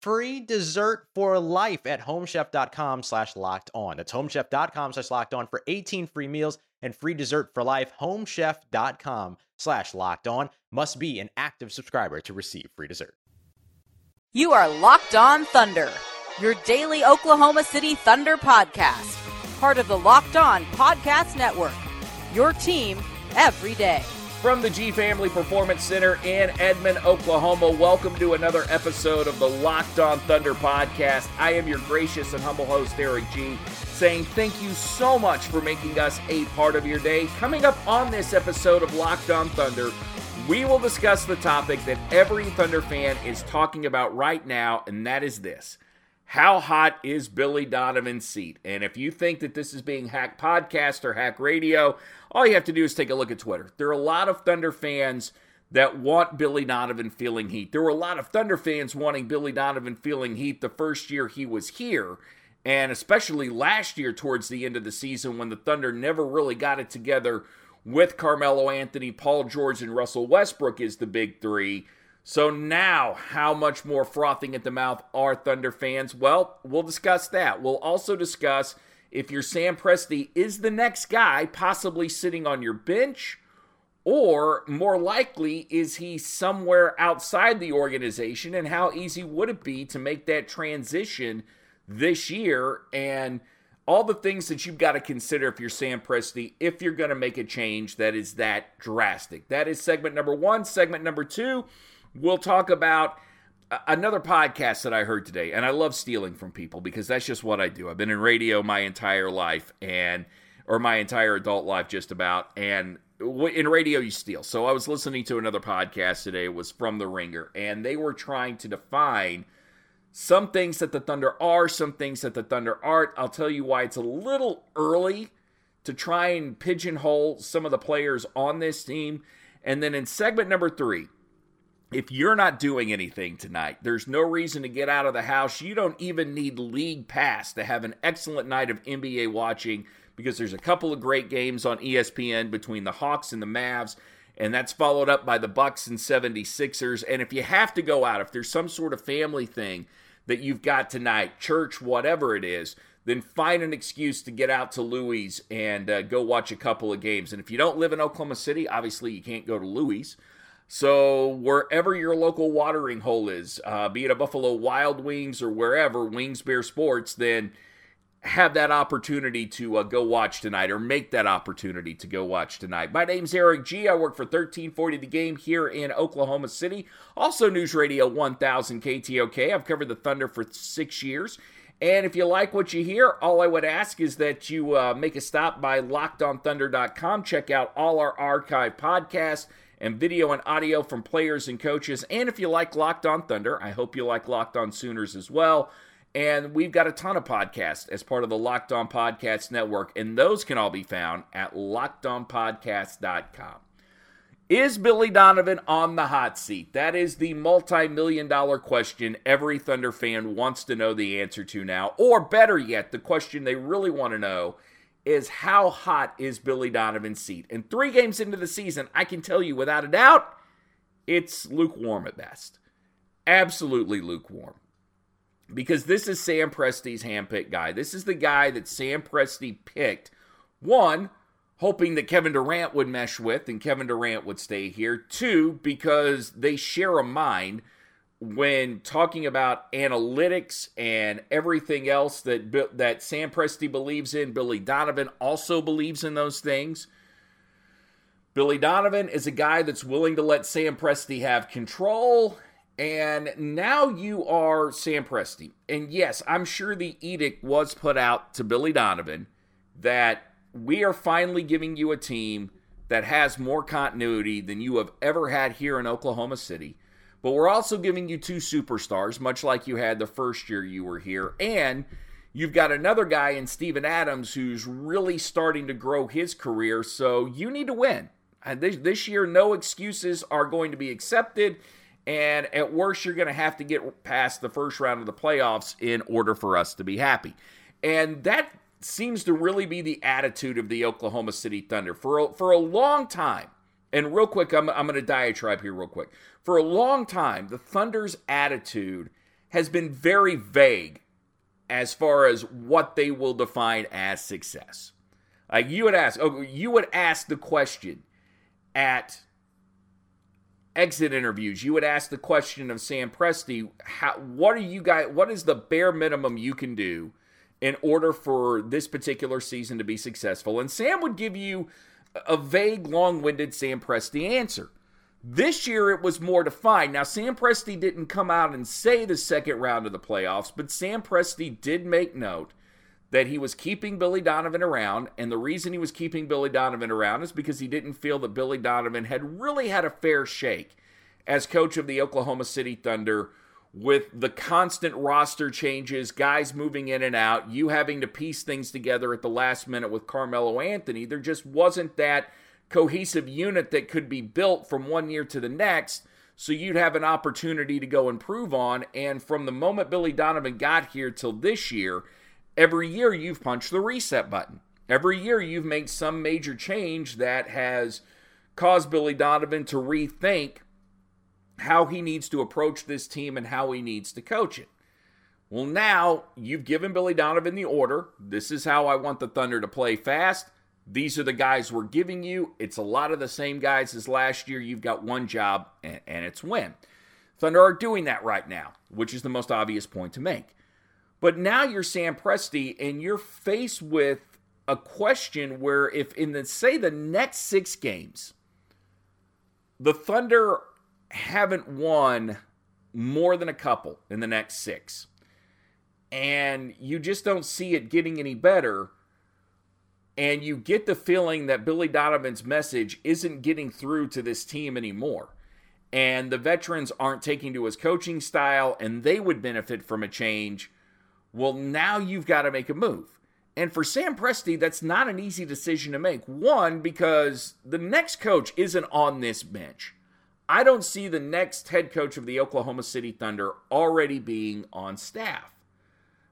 free dessert for life at homechef.com slash locked on. That's homechef.com slash locked on for 18 free meals and free dessert for life. Homechef.com slash locked on must be an active subscriber to receive free dessert. You are Locked On Thunder, your daily Oklahoma City Thunder podcast, part of the Locked On Podcast Network. Your team every day. From the G Family Performance Center in Edmond, Oklahoma, welcome to another episode of the Locked On Thunder podcast. I am your gracious and humble host, Eric G, saying thank you so much for making us a part of your day. Coming up on this episode of Locked On Thunder, we will discuss the topic that every Thunder fan is talking about right now, and that is this. How hot is Billy Donovan's seat? And if you think that this is being hack podcast or hack radio, all you have to do is take a look at Twitter. There are a lot of Thunder fans that want Billy Donovan feeling heat. There were a lot of Thunder fans wanting Billy Donovan feeling heat the first year he was here, and especially last year towards the end of the season when the Thunder never really got it together with Carmelo Anthony, Paul George, and Russell Westbrook is the big three. So now, how much more frothing at the mouth are Thunder fans? Well, we'll discuss that. We'll also discuss if your Sam Presti is the next guy possibly sitting on your bench, or more likely, is he somewhere outside the organization, and how easy would it be to make that transition this year? And all the things that you've got to consider if you're Sam Presti, if you're going to make a change that is that drastic. That is segment number one. Segment number two, we'll talk about another podcast that I heard today, and I love stealing from people because that's just what I do. I've been in radio my entire life, and or my entire adult life, just about. And in radio, you steal. So I was listening to another podcast today. It was from the Ringer, and they were trying to define some things that the Thunder are, some things that the Thunder aren't. I'll tell you why it's a little early to try and pigeonhole some of the players on this team. And then in segment number three, if you're not doing anything tonight, there's no reason to get out of the house. You don't even need league pass to have an excellent night of NBA watching because there's a couple of great games on ESPN between the Hawks and the Mavs and that's followed up by the Bucks and 76ers. And if you have to go out, if there's some sort of family thing that you've got tonight, church, whatever it is, then find an excuse to get out to Louis and uh, go watch a couple of games. And if you don't live in Oklahoma City, obviously you can't go to Louis. So, wherever your local watering hole is, uh, be it a Buffalo Wild Wings or wherever, Wings Beer Sports, then have that opportunity to uh, go watch tonight or make that opportunity to go watch tonight. My name's Eric G. I work for 1340 The Game here in Oklahoma City. Also, News Radio 1000 KTOK. I've covered the Thunder for six years. And if you like what you hear, all I would ask is that you uh, make a stop by lockedonthunder.com. Check out all our archive podcasts and video and audio from players and coaches. And if you like Locked On Thunder, I hope you like Locked On Sooners as well. And we've got a ton of podcasts as part of the Locked On Podcast Network, and those can all be found at lockedonpodcast.com. Is Billy Donovan on the hot seat? That is the multi million dollar question every Thunder fan wants to know the answer to now. Or better yet, the question they really want to know is how hot is Billy Donovan's seat? And three games into the season, I can tell you without a doubt, it's lukewarm at best. Absolutely lukewarm. Because this is Sam Presti's handpicked guy. This is the guy that Sam Presti picked. One, hoping that Kevin Durant would mesh with and Kevin Durant would stay here. Two, because they share a mind when talking about analytics and everything else that that Sam Presti believes in, Billy Donovan also believes in those things. Billy Donovan is a guy that's willing to let Sam Presti have control. And now you are Sam Presti. And yes, I'm sure the edict was put out to Billy Donovan that we are finally giving you a team that has more continuity than you have ever had here in Oklahoma City. But we're also giving you two superstars, much like you had the first year you were here. And you've got another guy in Steven Adams who's really starting to grow his career. So you need to win. This, this year, no excuses are going to be accepted. And at worst, you're going to have to get past the first round of the playoffs in order for us to be happy. And that seems to really be the attitude of the Oklahoma City Thunder. For a, for a long time, and real quick, I'm, I'm going to diatribe here real quick. For a long time, the Thunder's attitude has been very vague as far as what they will define as success. Like you would ask, oh, you would ask the question at exit interviews. You would ask the question of Sam Presti, how, what are you guys? What is the bare minimum you can do in order for this particular season to be successful? And Sam would give you a vague, long-winded Sam Presti answer. This year it was more defined. Now, Sam Presti didn't come out and say the second round of the playoffs, but Sam Presti did make note that he was keeping Billy Donovan around. And the reason he was keeping Billy Donovan around is because he didn't feel that Billy Donovan had really had a fair shake as coach of the Oklahoma City Thunder with the constant roster changes, guys moving in and out, you having to piece things together at the last minute with Carmelo Anthony. There just wasn't that cohesive unit that could be built from one year to the next. So you'd have an opportunity to go improve on. And from the moment Billy Donovan got here till this year, every year you've punched the reset button. Every year you've made some major change that has caused Billy Donovan to rethink how he needs to approach this team and how he needs to coach it. Well, now you've given Billy Donovan the order. This is how I want the Thunder to play fast. These are the guys we're giving you. It's a lot of the same guys as last year. You've got one job, and, and it's win. Thunder are doing that right now, which is the most obvious point to make. But now you're Sam Presti, and you're faced with a question where, if in the say the next six games, the Thunder haven't won more than a couple in the next six, and you just don't see it getting any better and you get the feeling that Billy Donovan's message isn't getting through to this team anymore. And the veterans aren't taking to his coaching style, and they would benefit from a change. Well, now you've got to make a move. And for Sam Presti, that's not an easy decision to make. One, because the next coach isn't on this bench. I don't see the next head coach of the Oklahoma City Thunder already being on staff.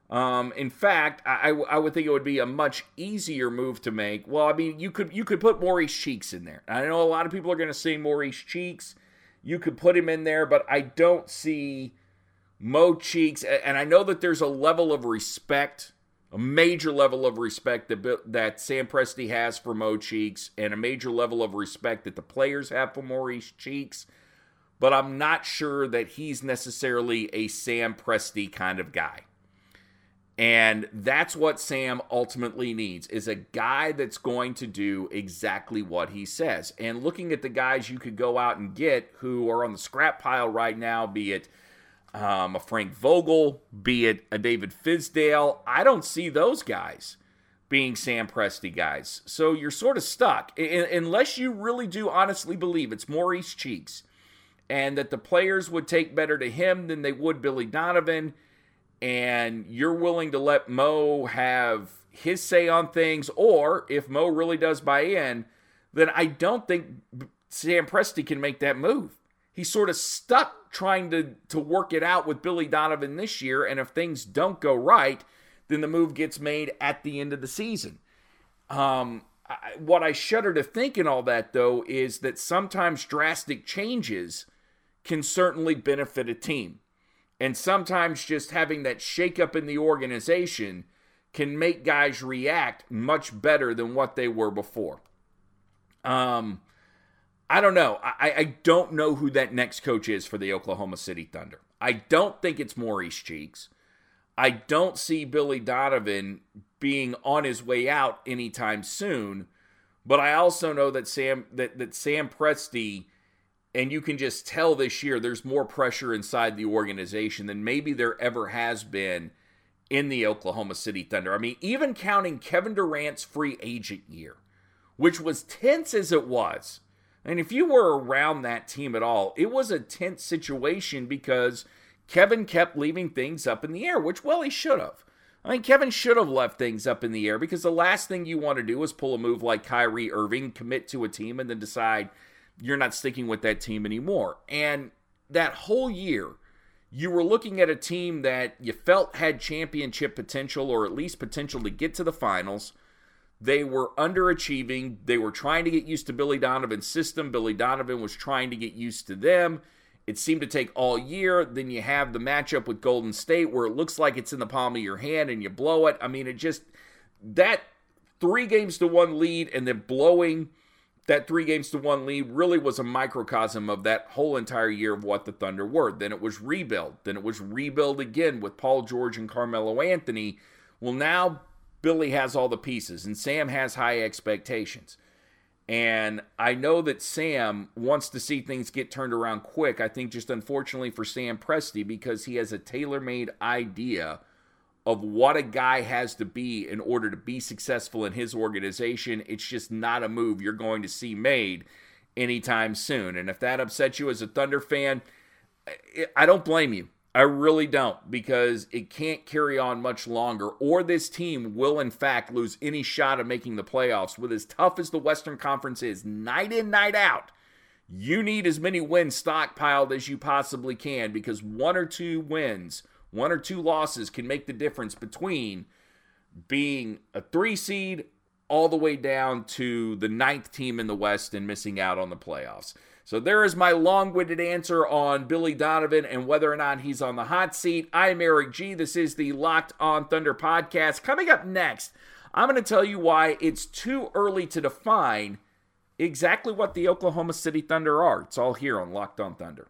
Um, in fact, I, I would think it would be a much easier move to make. Well, I mean, you could you could put Maurice Cheeks in there. I know a lot of people are going to say Maurice Cheeks. You could put him in there, but I don't see Mo Cheeks. And I know that there's a level of respect, a major level of respect that that Sam Presti has for Mo Cheeks, and a major level of respect that the players have for Maurice Cheeks. But I'm not sure that he's necessarily a Sam Presti kind of guy. And that's what Sam ultimately needs is a guy that's going to do exactly what he says. And looking at the guys you could go out and get who are on the scrap pile right now, be it um, a Frank Vogel, be it a David Fizdale, I don't see those guys being Sam Presti guys. So you're sort of stuck unless you really do honestly believe it's Maurice Cheeks and that the players would take better to him than they would Billy Donovan and you're willing to let Mo have his say on things, or if Mo really does buy in, then I don't think Sam Presti can make that move. He's sort of stuck trying to, to work it out with Billy Donovan this year, and if things don't go right, then the move gets made at the end of the season. Um, I, what I shudder to think in all that, though, is that sometimes drastic changes can certainly benefit a team. And sometimes just having that shakeup in the organization can make guys react much better than what they were before. Um, I don't know. I, I don't know who that next coach is for the Oklahoma City Thunder. I don't think it's Maurice Cheeks. I don't see Billy Donovan being on his way out anytime soon. But I also know that Sam that, that Sam Presti, and you can just tell this year there's more pressure inside the organization than maybe there ever has been in the Oklahoma City Thunder. I mean, even counting Kevin Durant's free agent year, which was tense as it was. And if you were around that team at all, it was a tense situation because Kevin kept leaving things up in the air, which, well, he should have. I mean, Kevin should have left things up in the air because the last thing you want to do is pull a move like Kyrie Irving, commit to a team, and then decide you're not sticking with that team anymore. And that whole year, you were looking at a team that you felt had championship potential or at least potential to get to the finals. They were underachieving. They were trying to get used to Billy Donovan's system. Billy Donovan was trying to get used to them. It seemed to take all year. Then you have the matchup with Golden State where it looks like it's in the palm of your hand and you blow it. I mean, it just, that three games to one lead and then blowing that three games to one lead really was a microcosm of that whole entire year of what the Thunder were. Then it was rebuild. Then it was rebuild again with Paul George and Carmelo Anthony. Well, now Billy has all the pieces and Sam has high expectations. And I know that Sam wants to see things get turned around quick. I think just unfortunately for Sam Presti, because he has a tailor made idea of what a guy has to be in order to be successful in his organization. It's just not a move you're going to see made anytime soon. And if that upsets you as a Thunder fan, I don't blame you. I really don't because it can't carry on much longer, or this team will, in fact, lose any shot of making the playoffs. With as tough as the Western Conference is, night in, night out, you need as many wins stockpiled as you possibly can because one or two wins, one or two losses can make the difference between being a three seed all the way down to the ninth team in the West and missing out on the playoffs. So there is my long winded answer on Billy Donovan and whether or not he's on the hot seat. I'm Eric G. This is the Locked on Thunder podcast. Coming up next, I'm going to tell you why it's too early to define exactly what the Oklahoma City Thunder are. It's all here on Locked on Thunder.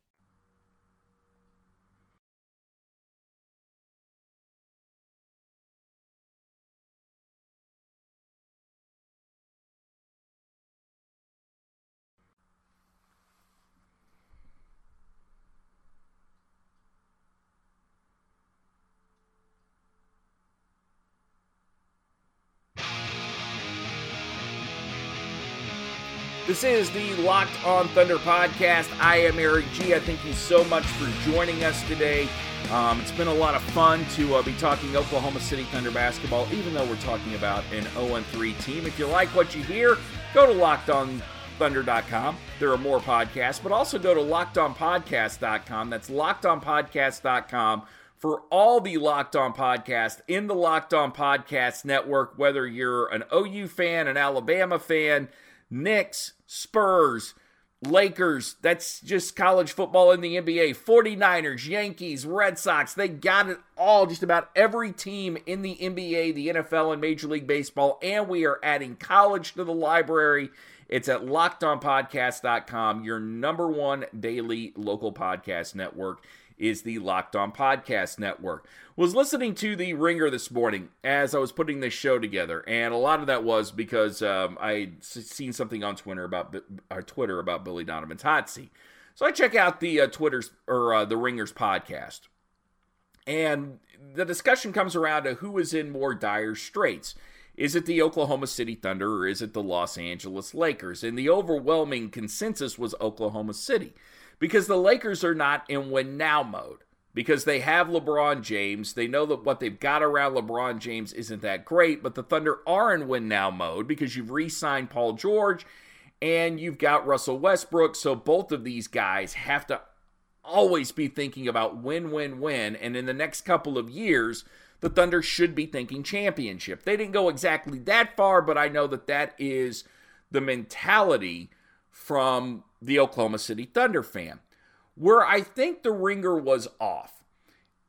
This is the Locked on Thunder podcast. I am Eric G. I thank you so much for joining us today. Um, it's been a lot of fun to uh, be talking Oklahoma City Thunder basketball, even though we're talking about an 0 3 team. If you like what you hear, go to lockedonthunder.com. There are more podcasts, but also go to lockedonpodcast.com. That's lockedonpodcast.com for all the Locked On podcasts in the Locked On Podcast Network, whether you're an OU fan, an Alabama fan, Knicks, Spurs, Lakers, that's just college football in the NBA, 49ers, Yankees, Red Sox, they got it all, just about every team in the NBA, the NFL, and Major League Baseball. And we are adding college to the library. It's at lockedonpodcast.com, your number one daily local podcast network is the Locked On Podcast Network. Was listening to the Ringer this morning as I was putting this show together, and a lot of that was because um, I'd seen something on Twitter about uh, Twitter about Billy Donovan's hot seat. So I check out the uh, Twitter's or uh, the Ringers podcast, and the discussion comes around to who is in more dire straits. Is it the Oklahoma City Thunder or is it the Los Angeles Lakers? And the overwhelming consensus was Oklahoma City because the Lakers are not in win now mode because they have LeBron James. They know that what they've got around LeBron James isn't that great, but the Thunder are in win now mode because you've re signed Paul George and you've got Russell Westbrook. So both of these guys have to always be thinking about win, win, win. And in the next couple of years, the Thunder should be thinking championship. They didn't go exactly that far, but I know that that is the mentality from the Oklahoma City Thunder fan. Where I think the ringer was off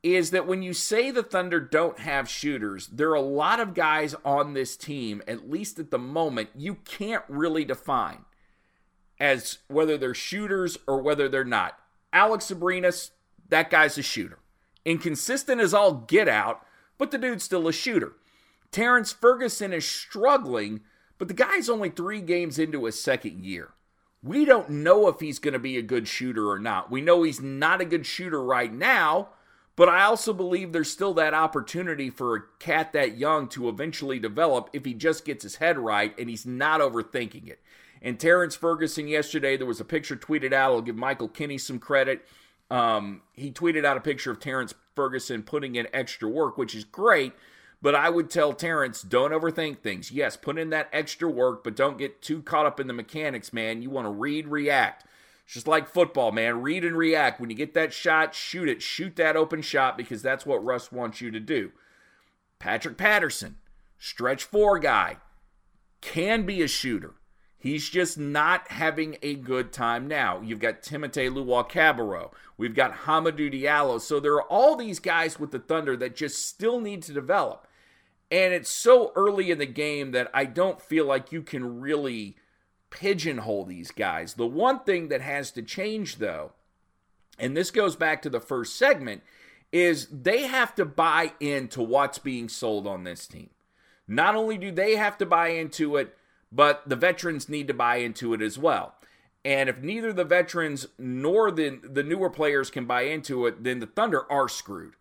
is that when you say the Thunder don't have shooters, there are a lot of guys on this team, at least at the moment, you can't really define as whether they're shooters or whether they're not. Alex Abrines, that guy's a shooter. Inconsistent as all get out, but the dude's still a shooter. Terrence Ferguson is struggling, but the guy's only three games into his second year. We don't know if he's going to be a good shooter or not. We know he's not a good shooter right now, but I also believe there's still that opportunity for a cat that young to eventually develop if he just gets his head right and he's not overthinking it. And Terrence Ferguson yesterday, there was a picture tweeted out. I'll give Michael Kinney some credit. Um, he tweeted out a picture of Terrence Ferguson putting in extra work, which is great. But I would tell Terrence, don't overthink things. Yes, put in that extra work, but don't get too caught up in the mechanics, man. You want to read, react. It's just like football, man. Read and react. When you get that shot, shoot it. Shoot that open shot because that's what Russ wants you to do. Patrick Patterson, stretch four guy, can be a shooter. He's just not having a good time now. You've got Timotei Luwawu-Cabarrot. We've got Hamidou Diallo. So there are all these guys with the Thunder that just still need to develop. And it's so early in the game that I don't feel like you can really pigeonhole these guys. The one thing that has to change, though, and this goes back to the first segment, is they have to buy into what's being sold on this team. Not only do they have to buy into it, but the veterans need to buy into it as well. And if neither the veterans nor the, the newer players can buy into it, then the Thunder are screwed.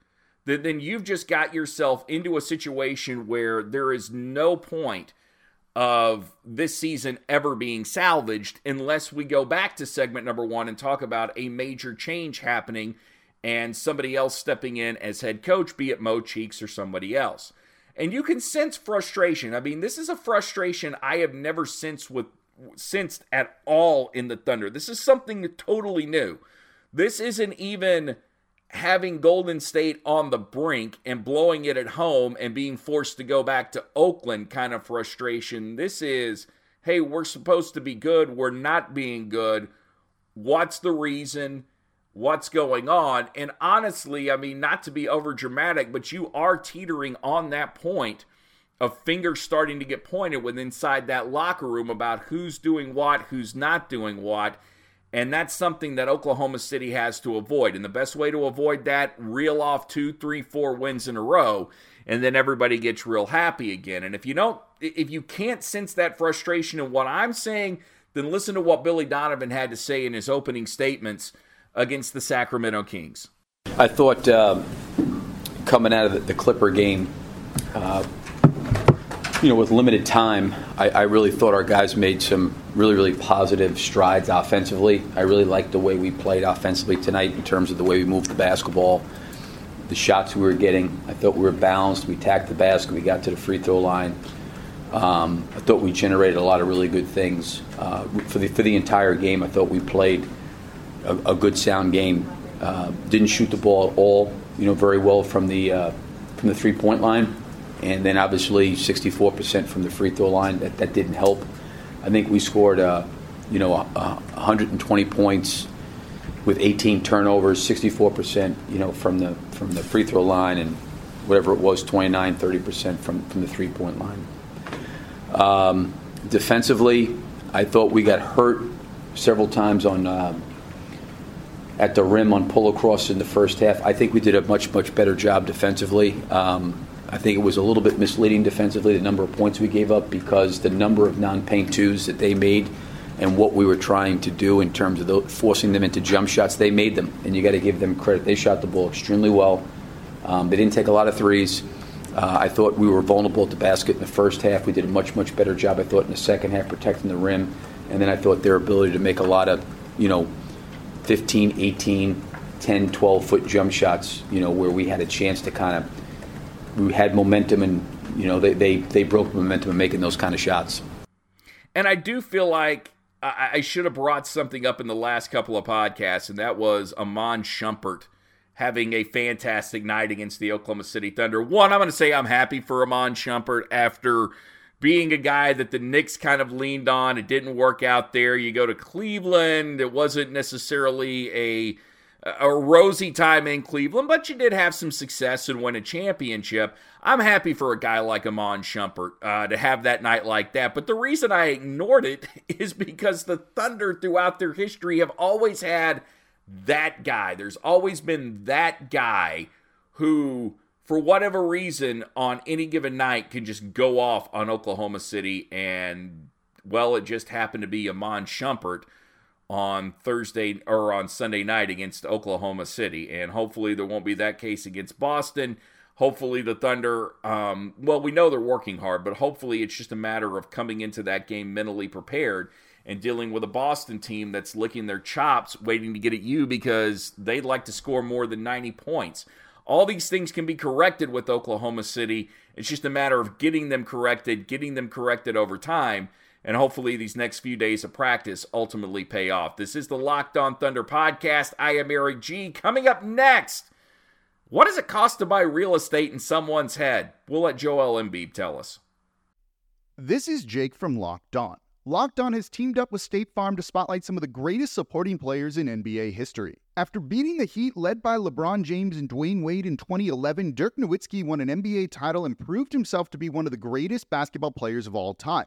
Then, then you've just got yourself into a situation where there is no point of this season ever being salvaged unless we go back to segment number one and talk about a major change happening and somebody else stepping in as head coach, be it Mo Cheeks or somebody else. And you can sense frustration. I mean, this is a frustration I have never sensed with sensed at all in the Thunder. This is something totally new. This isn't even having Golden State on the brink and blowing it at home and being forced to go back to Oakland kind of frustration. This is, hey, we're supposed to be good, we're not being good. What's the reason? what's going on. And honestly, I mean, not to be over dramatic, but you are teetering on that point of fingers starting to get pointed with inside that locker room about who's doing what, who's not doing what. And that's something that Oklahoma City has to avoid. And the best way to avoid that, reel off two, three, four wins in a row, and then everybody gets real happy again. And if you don't, if you can't sense that frustration in what I'm saying, then listen to what Billy Donovan had to say in his opening statements against the Sacramento Kings? I thought uh, coming out of the, the Clipper game, uh, you know, with limited time, I, I, really thought our guys made some really, really positive strides offensively. I really liked the way we played offensively tonight in terms of the way we moved the basketball, the shots we were getting. I thought we were balanced. We tacked the basket. We got to the free throw line. Um, I thought we generated a lot of really good things uh, for the for the entire game. I thought we played a, a good sound game. Uh, didn't shoot the ball at all, you know, very well from the uh, from the three point line, and then obviously 64% from the free throw line. That that didn't help. I think we scored, uh, you know, 120 points with 18 turnovers, 64%, you know, from the from the free throw line, and whatever it was, 29, 30% from from the three point line. Um, defensively, I thought we got hurt several times on uh, at the rim on pull across in the first half. I think we did a much, much better job defensively. Um, I think it was a little bit misleading defensively, the number of points we gave up, because the number of non paint twos that they made and what we were trying to do in terms of forcing them into jump shots, they made them. And you got to give them credit. They shot the ball extremely well. Um, they didn't take a lot of threes. Uh, I thought we were vulnerable at the basket in the first half. We did a much, much better job, I thought, in the second half protecting the rim. And then I thought their ability to make a lot of, you know, 15, 18, 10, 12 foot jump shots, you know, where we had a chance to kind of, we had momentum and, you know, they, they, they broke momentum in making those kind of shots. And I do feel like I, I should have brought something up in the last couple of podcasts, and that was Iman Shumpert having a fantastic night against the Oklahoma City Thunder. One, I'm going to say I'm happy for Iman Shumpert after being a guy that the Knicks kind of leaned on. It didn't work out there. You go to Cleveland, it wasn't necessarily a a rosy time in Cleveland, but you did have some success and win a championship. I'm happy for a guy like Iman Shumpert uh, to have that night like that. But the reason I ignored it is because the Thunder throughout their history have always had that guy. There's always been that guy who, for whatever reason, on any given night can just go off on Oklahoma City. And, well, it just happened to be Iman Shumpert on Thursday or on Sunday night against Oklahoma City. And hopefully there won't be that case against Boston. Hopefully the Thunder, um, well, we know they're working hard, but hopefully it's just a matter of coming into that game mentally prepared and dealing with a Boston team that's licking their chops, waiting to get at you because they'd like to score more than 90 points. All these things can be corrected with Oklahoma City. It's just a matter of getting them corrected, getting them corrected over time, and hopefully these next few days of practice ultimately pay off. This is the Locked On Thunder podcast. I am Eric G. Coming up next, what does it cost to buy real estate in someone's head? We'll let Joel Embiid tell us. This is Jake from Locked On. Locked On has teamed up with State Farm to spotlight some of the greatest supporting players in NBA history. After beating the Heat led by LeBron James and Dwyane Wade in 2011, Dirk Nowitzki won an NBA title and proved himself to be one of the greatest basketball players of all time.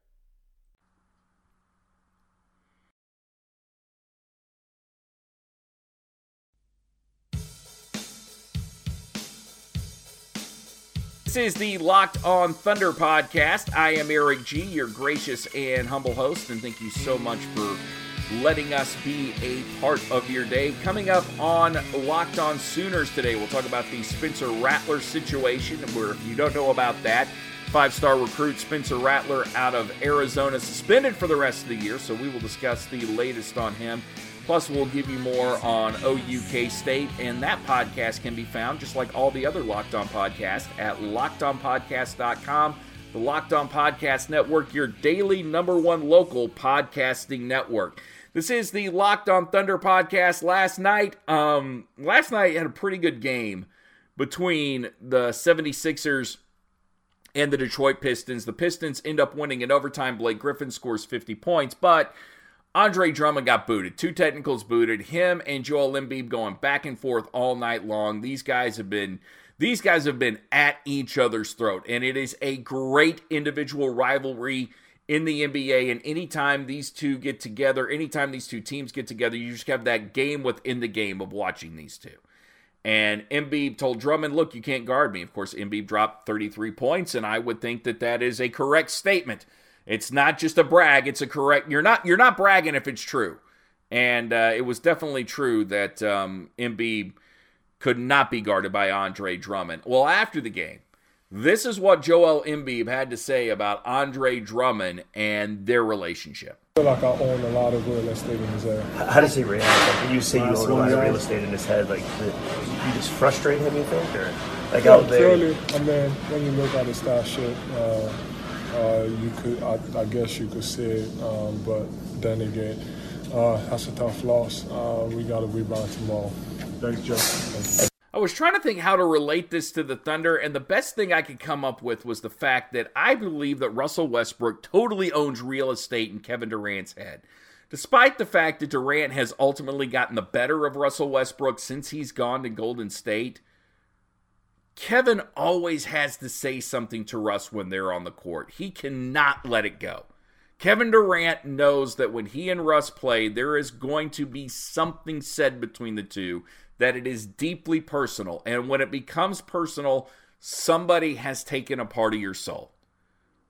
This is the Locked On Thunder podcast. I am Eric G, your gracious and humble host, and thank you so much for letting us be a part of your day. Coming up on Locked On Sooners today, we'll talk about the Spencer Rattler situation. Where if you don't know about that, five star recruit Spencer Rattler out of Arizona suspended for the rest of the year. So we will discuss the latest on him. Plus, we'll give you more on OUK State, and that podcast can be found just like all the other Locked On podcasts at lockedonpodcast.com. The Locked On Podcast Network, your daily number one local podcasting network. This is the Locked On Thunder podcast. Last night, um, last night had a pretty good game between the 76ers and the Detroit Pistons. The Pistons end up winning in overtime. Blake Griffin scores 50 points, but Andre Drummond got booted. Two technicals booted. Him and Joel Embiid going back and forth all night long. These guys have been these guys have been at each other's throat, and it is a great individual rivalry in the NBA. And anytime these two get together, anytime these two teams get together, you just have that game within the game of watching these two. And Embiid told Drummond, "Look, you can't guard me." Of course, Embiid dropped 33 points, and I would think that that is a correct statement. It's not just a brag; it's a correct. You're not you're not bragging if it's true, and uh, it was definitely true that um, Embiid could not be guarded by Andre Drummond. Well, after the game, this is what Joel Embiid had to say about Andre Drummond and their relationship. I feel like I own a lot of real estate in his head. How does he react? Like you say you own a lot of real estate in his head, like you just frustrate him, you think, or like yeah, out there? Clearly, I mean, when you look at his style shit, uh, uh, you could, I, I, guess you could see it, um, but then again, uh, that's a tough loss. Uh, we got to rebound tomorrow. Thanks, Joe. I was trying to think how to relate this to the Thunder, and the best thing I could come up with was the fact that I believe that Russell Westbrook totally owns real estate in Kevin Durant's head. Despite the fact that Durant has ultimately gotten the better of Russell Westbrook since he's gone to Golden State, Kevin always has to say something to Russ when they're on the court. He cannot let it go. Kevin Durant knows that when he and Russ play, there is going to be something said between the two that it is deeply personal. And when it becomes personal, somebody has taken a part of your soul.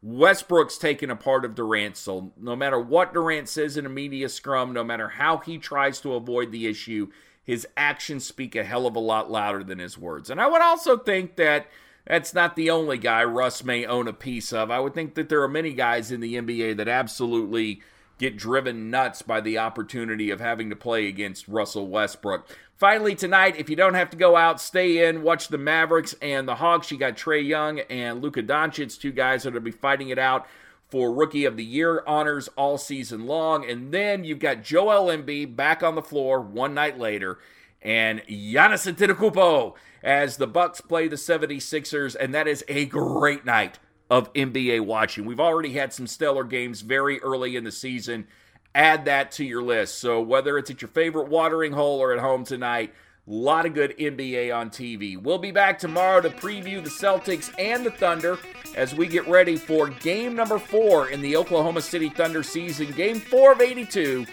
Westbrook's taken a part of Durant's soul. No matter what Durant says in a media scrum, no matter how he tries to avoid the issue, his actions speak a hell of a lot louder than his words. And I would also think that that's not the only guy Russ may own a piece of. I would think that there are many guys in the NBA that absolutely get driven nuts by the opportunity of having to play against Russell Westbrook. Finally, tonight, if you don't have to go out, stay in, watch the Mavericks and the Hawks. You got Trae Young and Luka Doncic, two guys that will be fighting it out for Rookie of the Year honors all season long. And then you've got Joel Embiid back on the floor one night later, and Giannis Antetokounmpo as the Bucks play the 76ers, and that is a great night of NBA watching. We've already had some stellar games very early in the season. Add that to your list. So whether it's at your favorite watering hole or at home tonight, a lot of good NBA on TV. We'll be back tomorrow to preview the Celtics and the Thunder as we get ready for game number four in the Oklahoma City Thunder season, game four of 82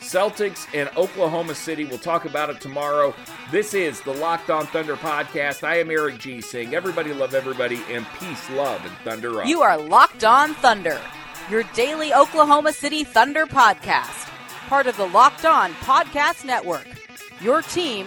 Celtics and Oklahoma City. We'll talk about it tomorrow. This is the Locked On Thunder podcast. I am Eric G. saying everybody love everybody and peace, love, and thunder up. You are Locked On Thunder, your daily Oklahoma City Thunder podcast. Part of the Locked On Podcast Network. Your team